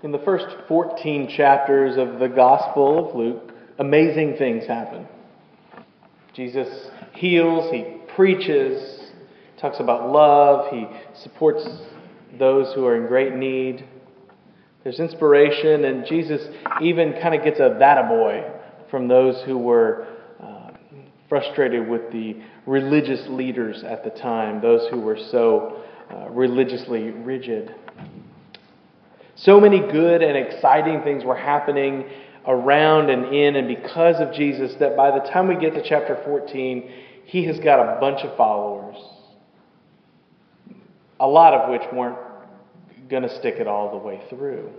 In the first 14 chapters of the Gospel of Luke, amazing things happen. Jesus heals, he preaches, talks about love, he supports those who are in great need. There's inspiration, and Jesus even kind of gets a that boy from those who were uh, frustrated with the religious leaders at the time, those who were so uh, religiously rigid. So many good and exciting things were happening around and in and because of Jesus that by the time we get to chapter 14, he has got a bunch of followers, a lot of which weren't going to stick it all the way through.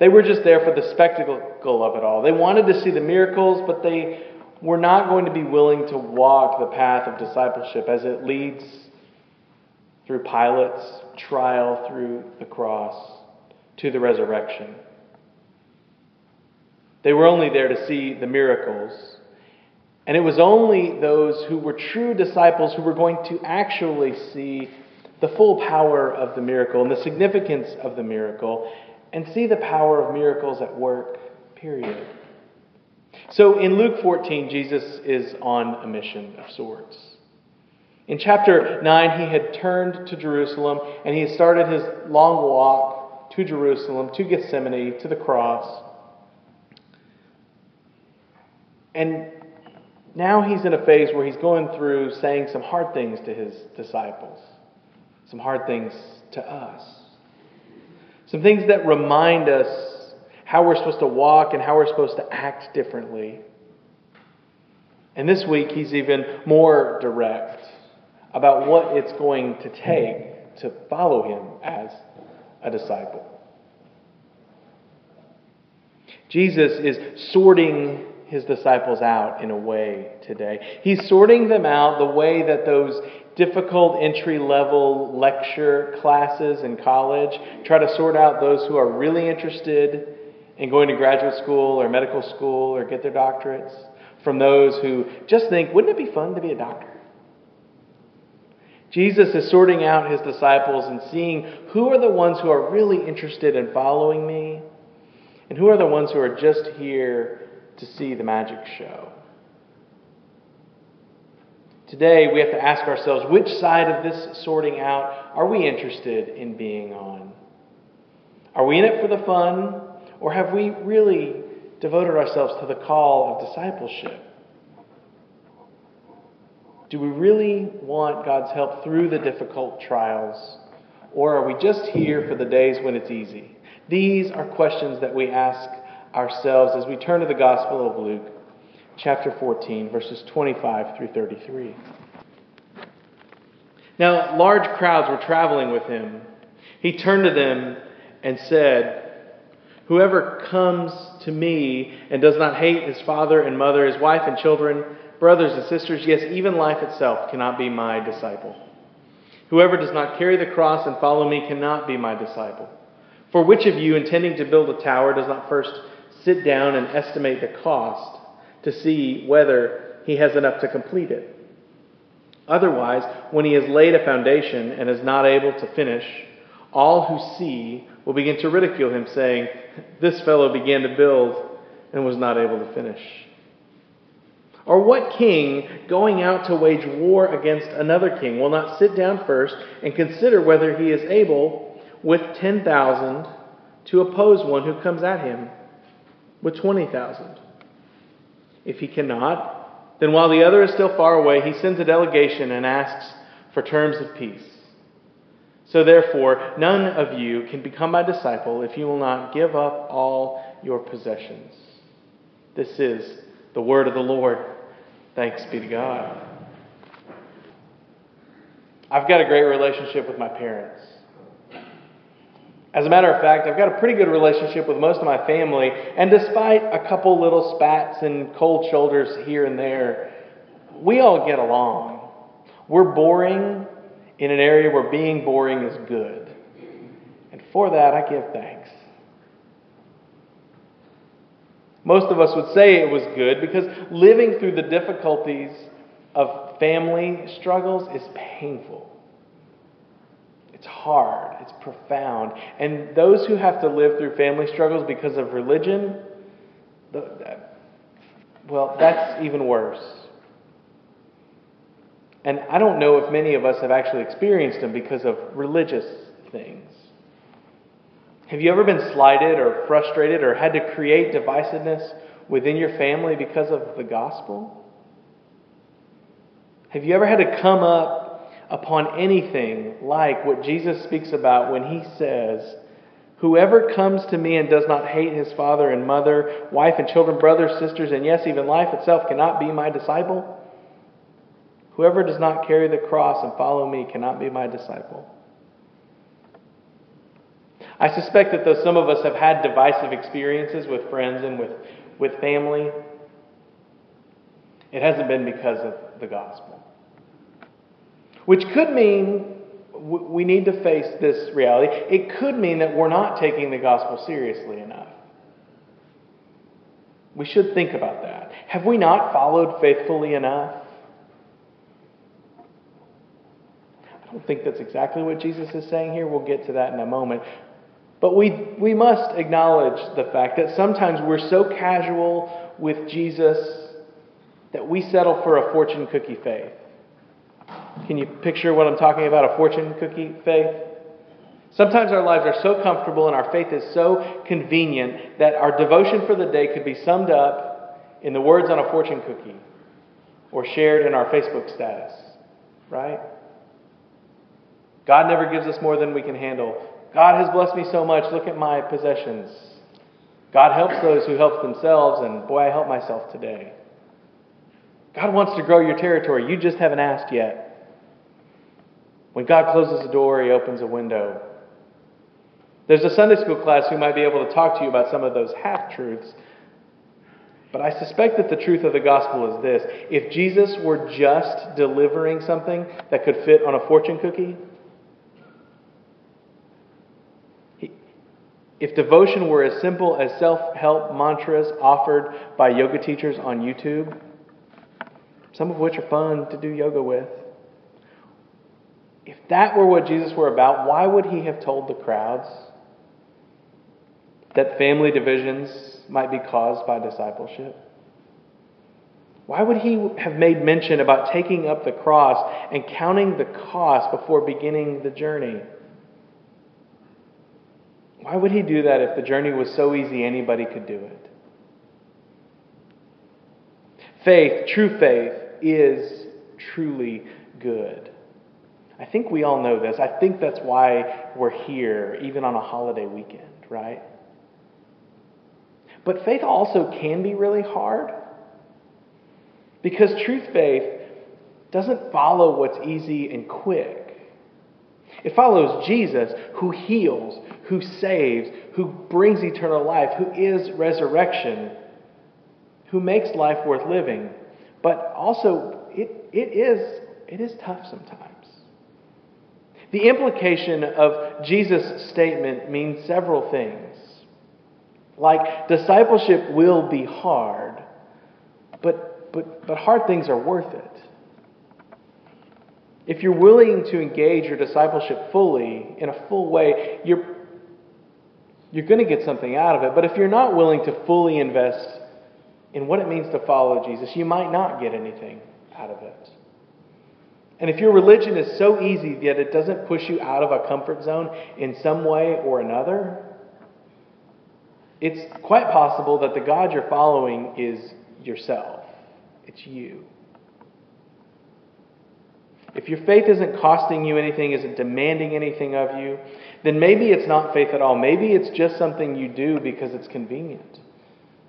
They were just there for the spectacle of it all. They wanted to see the miracles, but they were not going to be willing to walk the path of discipleship as it leads through Pilate's trial, through the cross, to the resurrection. They were only there to see the miracles. And it was only those who were true disciples who were going to actually see the full power of the miracle and the significance of the miracle and see the power of miracles at work, period. So in Luke 14, Jesus is on a mission of sorts. In chapter 9, he had turned to Jerusalem and he had started his long walk to Jerusalem, to Gethsemane, to the cross. And now he's in a phase where he's going through saying some hard things to his disciples, some hard things to us, some things that remind us how we're supposed to walk and how we're supposed to act differently. And this week, he's even more direct about what it's going to take to follow him as a disciple. Jesus is sorting his disciples out in a way today. He's sorting them out the way that those difficult entry level lecture classes in college try to sort out those who are really interested in going to graduate school or medical school or get their doctorates from those who just think, wouldn't it be fun to be a doctor? Jesus is sorting out his disciples and seeing who are the ones who are really interested in following me and who are the ones who are just here to see the magic show. Today, we have to ask ourselves which side of this sorting out are we interested in being on? Are we in it for the fun, or have we really devoted ourselves to the call of discipleship? Do we really want God's help through the difficult trials? Or are we just here for the days when it's easy? These are questions that we ask ourselves as we turn to the Gospel of Luke, chapter 14, verses 25 through 33. Now, large crowds were traveling with him. He turned to them and said, Whoever comes to me and does not hate his father and mother, his wife and children, brothers and sisters, yes, even life itself cannot be my disciple. Whoever does not carry the cross and follow me cannot be my disciple. For which of you, intending to build a tower, does not first sit down and estimate the cost to see whether he has enough to complete it? Otherwise, when he has laid a foundation and is not able to finish, all who see will begin to ridicule him, saying, This fellow began to build and was not able to finish. Or what king going out to wage war against another king will not sit down first and consider whether he is able with 10,000 to oppose one who comes at him with 20,000? If he cannot, then while the other is still far away, he sends a delegation and asks for terms of peace. So therefore, none of you can become my disciple if you will not give up all your possessions. This is the word of the Lord. Thanks be to God. I've got a great relationship with my parents. As a matter of fact, I've got a pretty good relationship with most of my family, and despite a couple little spats and cold shoulders here and there, we all get along. We're boring in an area where being boring is good. And for that, I give thanks. Most of us would say it was good because living through the difficulties of family struggles is painful. It's hard, it's profound. And those who have to live through family struggles because of religion, well, that's even worse. And I don't know if many of us have actually experienced them because of religious things. Have you ever been slighted or frustrated or had to create divisiveness within your family because of the gospel? Have you ever had to come up upon anything like what Jesus speaks about when he says, Whoever comes to me and does not hate his father and mother, wife and children, brothers, sisters, and yes, even life itself cannot be my disciple? Whoever does not carry the cross and follow me cannot be my disciple. I suspect that though some of us have had divisive experiences with friends and with, with family, it hasn't been because of the gospel. Which could mean we need to face this reality. It could mean that we're not taking the gospel seriously enough. We should think about that. Have we not followed faithfully enough? I don't think that's exactly what Jesus is saying here. We'll get to that in a moment. But we, we must acknowledge the fact that sometimes we're so casual with Jesus that we settle for a fortune cookie faith. Can you picture what I'm talking about? A fortune cookie faith? Sometimes our lives are so comfortable and our faith is so convenient that our devotion for the day could be summed up in the words on a fortune cookie or shared in our Facebook status, right? God never gives us more than we can handle. God has blessed me so much. Look at my possessions. God helps those who help themselves, and boy, I help myself today. God wants to grow your territory. You just haven't asked yet. When God closes a door, He opens a window. There's a Sunday school class who might be able to talk to you about some of those half truths. But I suspect that the truth of the gospel is this if Jesus were just delivering something that could fit on a fortune cookie, If devotion were as simple as self help mantras offered by yoga teachers on YouTube, some of which are fun to do yoga with, if that were what Jesus were about, why would he have told the crowds that family divisions might be caused by discipleship? Why would he have made mention about taking up the cross and counting the cost before beginning the journey? Why would he do that if the journey was so easy anybody could do it? Faith, true faith, is truly good. I think we all know this. I think that's why we're here, even on a holiday weekend, right? But faith also can be really hard because truth faith doesn't follow what's easy and quick. It follows Jesus who heals, who saves, who brings eternal life, who is resurrection, who makes life worth living. But also, it, it, is, it is tough sometimes. The implication of Jesus' statement means several things. Like, discipleship will be hard, but, but, but hard things are worth it. If you're willing to engage your discipleship fully, in a full way, you're, you're going to get something out of it. But if you're not willing to fully invest in what it means to follow Jesus, you might not get anything out of it. And if your religion is so easy that it doesn't push you out of a comfort zone in some way or another, it's quite possible that the God you're following is yourself. It's you. If your faith isn't costing you anything, isn't demanding anything of you, then maybe it's not faith at all. Maybe it's just something you do because it's convenient.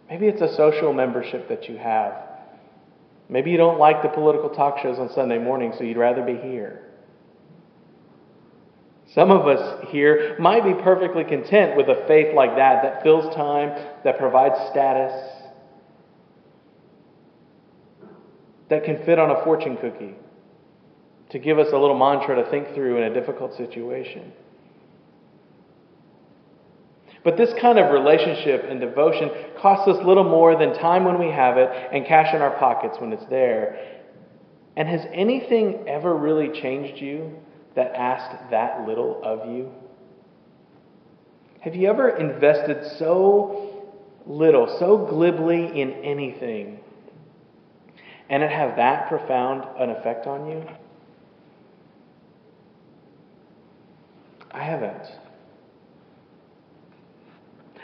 Maybe it's a social membership that you have. Maybe you don't like the political talk shows on Sunday morning, so you'd rather be here. Some of us here might be perfectly content with a faith like that, that fills time, that provides status, that can fit on a fortune cookie to give us a little mantra to think through in a difficult situation. But this kind of relationship and devotion costs us little more than time when we have it and cash in our pockets when it's there. And has anything ever really changed you that asked that little of you? Have you ever invested so little, so glibly in anything, and it have that profound an effect on you? I haven't.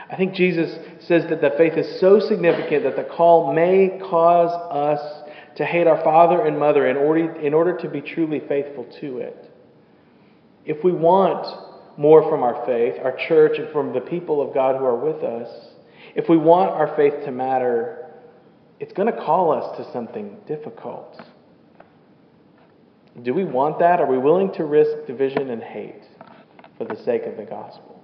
I think Jesus says that the faith is so significant that the call may cause us to hate our father and mother in order, in order to be truly faithful to it. If we want more from our faith, our church, and from the people of God who are with us, if we want our faith to matter, it's going to call us to something difficult. Do we want that? Are we willing to risk division and hate for the sake of the gospel?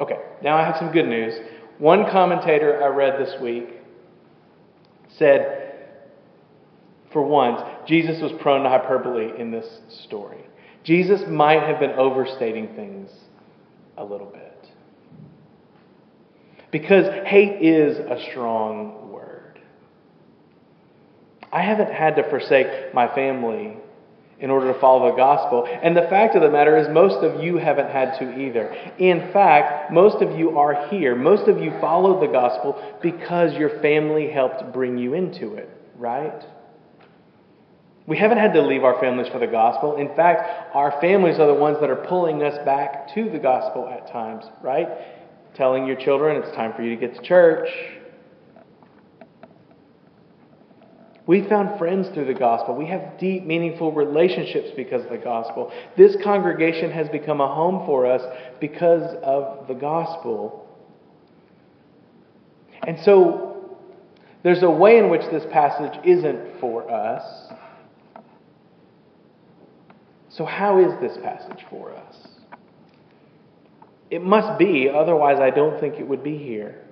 Okay, now I have some good news. One commentator I read this week said, for once, Jesus was prone to hyperbole in this story. Jesus might have been overstating things a little bit. Because hate is a strong word. I haven't had to forsake my family in order to follow the gospel. And the fact of the matter is, most of you haven't had to either. In fact, most of you are here. Most of you followed the gospel because your family helped bring you into it, right? We haven't had to leave our families for the gospel. In fact, our families are the ones that are pulling us back to the gospel at times, right? Telling your children it's time for you to get to church. We found friends through the gospel. We have deep, meaningful relationships because of the gospel. This congregation has become a home for us because of the gospel. And so, there's a way in which this passage isn't for us. So, how is this passage for us? It must be, otherwise, I don't think it would be here.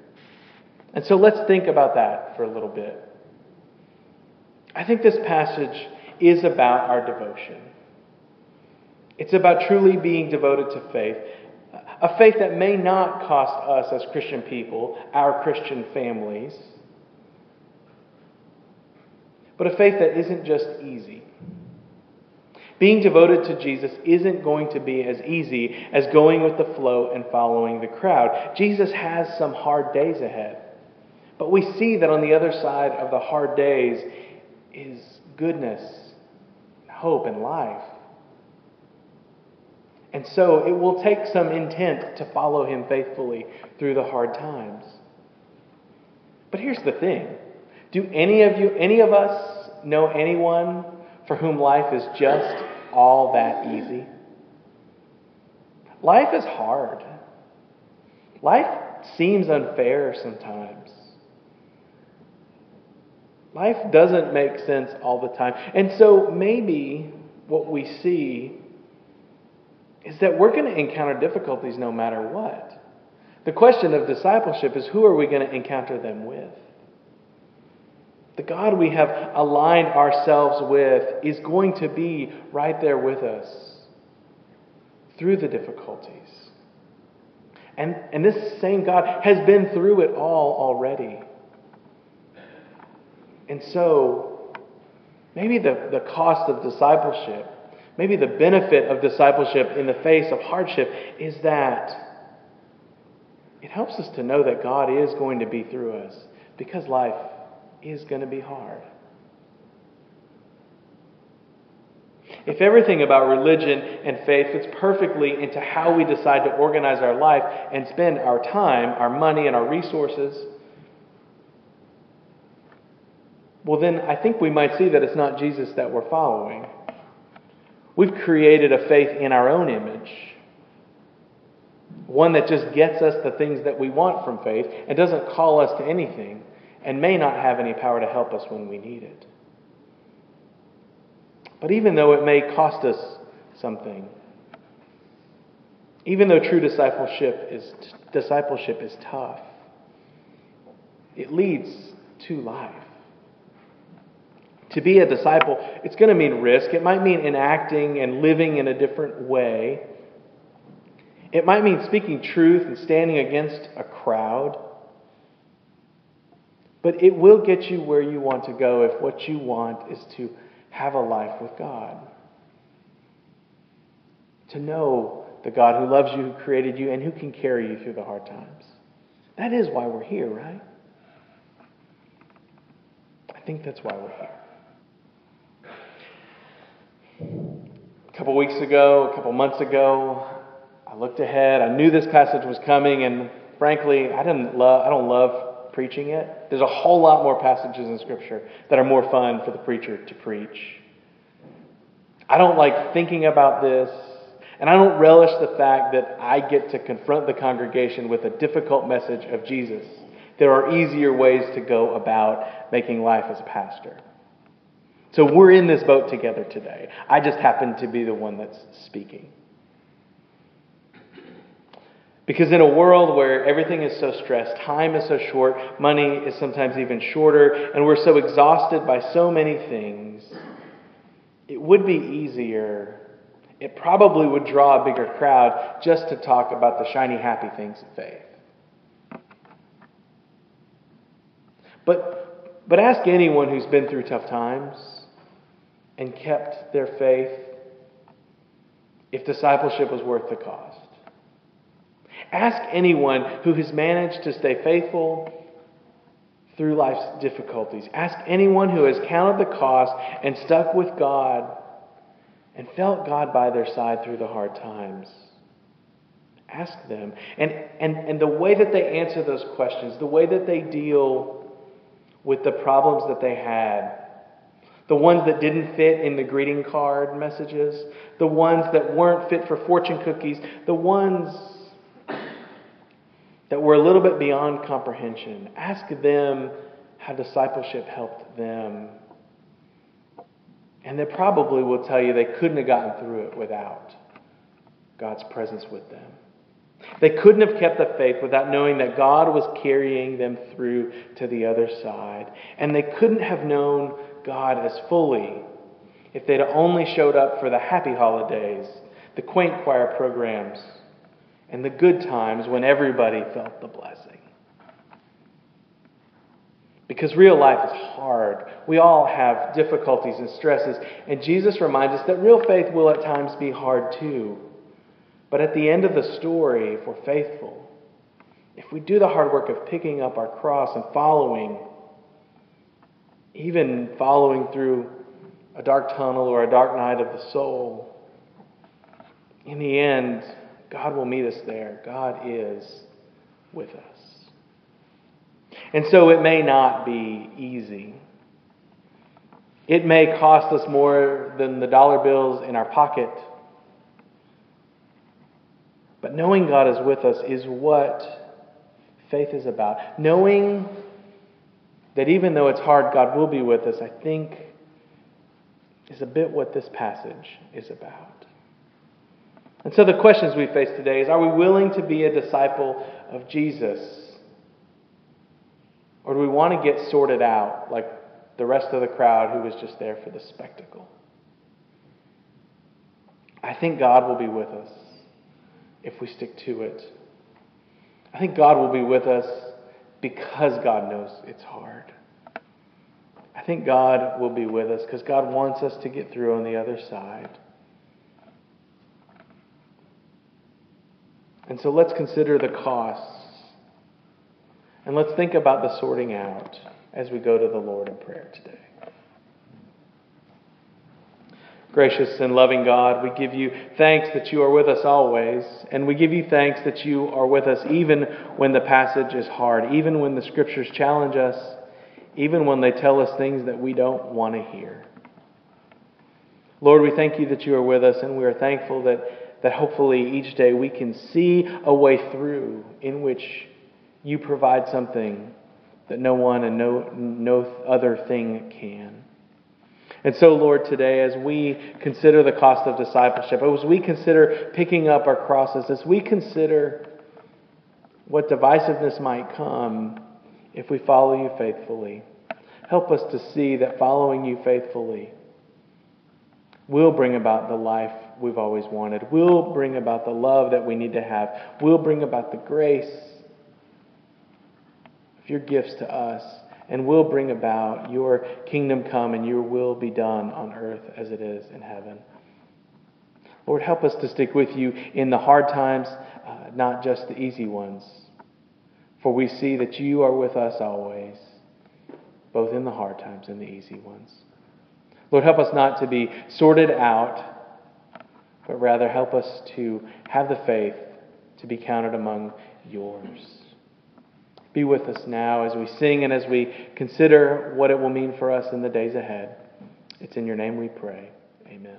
And so, let's think about that for a little bit. I think this passage is about our devotion. It's about truly being devoted to faith. A faith that may not cost us as Christian people, our Christian families, but a faith that isn't just easy. Being devoted to Jesus isn't going to be as easy as going with the flow and following the crowd. Jesus has some hard days ahead. But we see that on the other side of the hard days, is goodness, hope, and life. And so it will take some intent to follow him faithfully through the hard times. But here's the thing do any of you, any of us, know anyone for whom life is just all that easy? Life is hard. Life seems unfair sometimes. Life doesn't make sense all the time. And so maybe what we see is that we're going to encounter difficulties no matter what. The question of discipleship is who are we going to encounter them with? The God we have aligned ourselves with is going to be right there with us through the difficulties. And, and this same God has been through it all already. And so, maybe the, the cost of discipleship, maybe the benefit of discipleship in the face of hardship is that it helps us to know that God is going to be through us because life is going to be hard. If everything about religion and faith fits perfectly into how we decide to organize our life and spend our time, our money, and our resources, well, then I think we might see that it's not Jesus that we're following. We've created a faith in our own image, one that just gets us the things that we want from faith and doesn't call us to anything and may not have any power to help us when we need it. But even though it may cost us something, even though true discipleship is, discipleship is tough, it leads to life. To be a disciple, it's going to mean risk. It might mean enacting and living in a different way. It might mean speaking truth and standing against a crowd. But it will get you where you want to go if what you want is to have a life with God. To know the God who loves you, who created you, and who can carry you through the hard times. That is why we're here, right? I think that's why we're here. Couple weeks ago, a couple months ago, I looked ahead. I knew this passage was coming, and frankly, I didn't love. I don't love preaching it. There's a whole lot more passages in Scripture that are more fun for the preacher to preach. I don't like thinking about this, and I don't relish the fact that I get to confront the congregation with a difficult message of Jesus. There are easier ways to go about making life as a pastor. So we're in this boat together today. I just happen to be the one that's speaking. Because in a world where everything is so stressed, time is so short, money is sometimes even shorter, and we're so exhausted by so many things, it would be easier, it probably would draw a bigger crowd just to talk about the shiny, happy things of faith. But, but ask anyone who's been through tough times and kept their faith if discipleship was worth the cost. Ask anyone who has managed to stay faithful through life's difficulties. Ask anyone who has counted the cost and stuck with God and felt God by their side through the hard times. Ask them. And, and, and the way that they answer those questions, the way that they deal with the problems that they had, the ones that didn't fit in the greeting card messages, the ones that weren't fit for fortune cookies, the ones that were a little bit beyond comprehension. Ask them how discipleship helped them. And they probably will tell you they couldn't have gotten through it without God's presence with them. They couldn't have kept the faith without knowing that God was carrying them through to the other side. And they couldn't have known God as fully if they'd only showed up for the happy holidays, the quaint choir programs, and the good times when everybody felt the blessing. Because real life is hard. We all have difficulties and stresses. And Jesus reminds us that real faith will at times be hard too. But at the end of the story, if we're faithful, if we do the hard work of picking up our cross and following, even following through a dark tunnel or a dark night of the soul, in the end, God will meet us there. God is with us. And so it may not be easy. It may cost us more than the dollar bills in our pocket. But knowing God is with us is what faith is about. Knowing that even though it's hard, God will be with us, I think is a bit what this passage is about. And so the questions we face today is are we willing to be a disciple of Jesus? Or do we want to get sorted out like the rest of the crowd who was just there for the spectacle? I think God will be with us if we stick to it. I think God will be with us because God knows it's hard. I think God will be with us because God wants us to get through on the other side. And so let's consider the costs. And let's think about the sorting out as we go to the Lord in prayer today. Gracious and loving God, we give you thanks that you are with us always, and we give you thanks that you are with us even when the passage is hard, even when the scriptures challenge us, even when they tell us things that we don't want to hear. Lord, we thank you that you are with us, and we are thankful that that hopefully each day we can see a way through in which you provide something that no one and no, no other thing can. And so, Lord, today, as we consider the cost of discipleship, as we consider picking up our crosses, as we consider what divisiveness might come if we follow you faithfully, help us to see that following you faithfully will bring about the life we've always wanted, will bring about the love that we need to have, will bring about the grace of your gifts to us and will bring about your kingdom come and your will be done on earth as it is in heaven. Lord, help us to stick with you in the hard times, uh, not just the easy ones. For we see that you are with us always, both in the hard times and the easy ones. Lord, help us not to be sorted out, but rather help us to have the faith to be counted among yours be with us now as we sing and as we consider what it will mean for us in the days ahead. It's in your name we pray. Amen.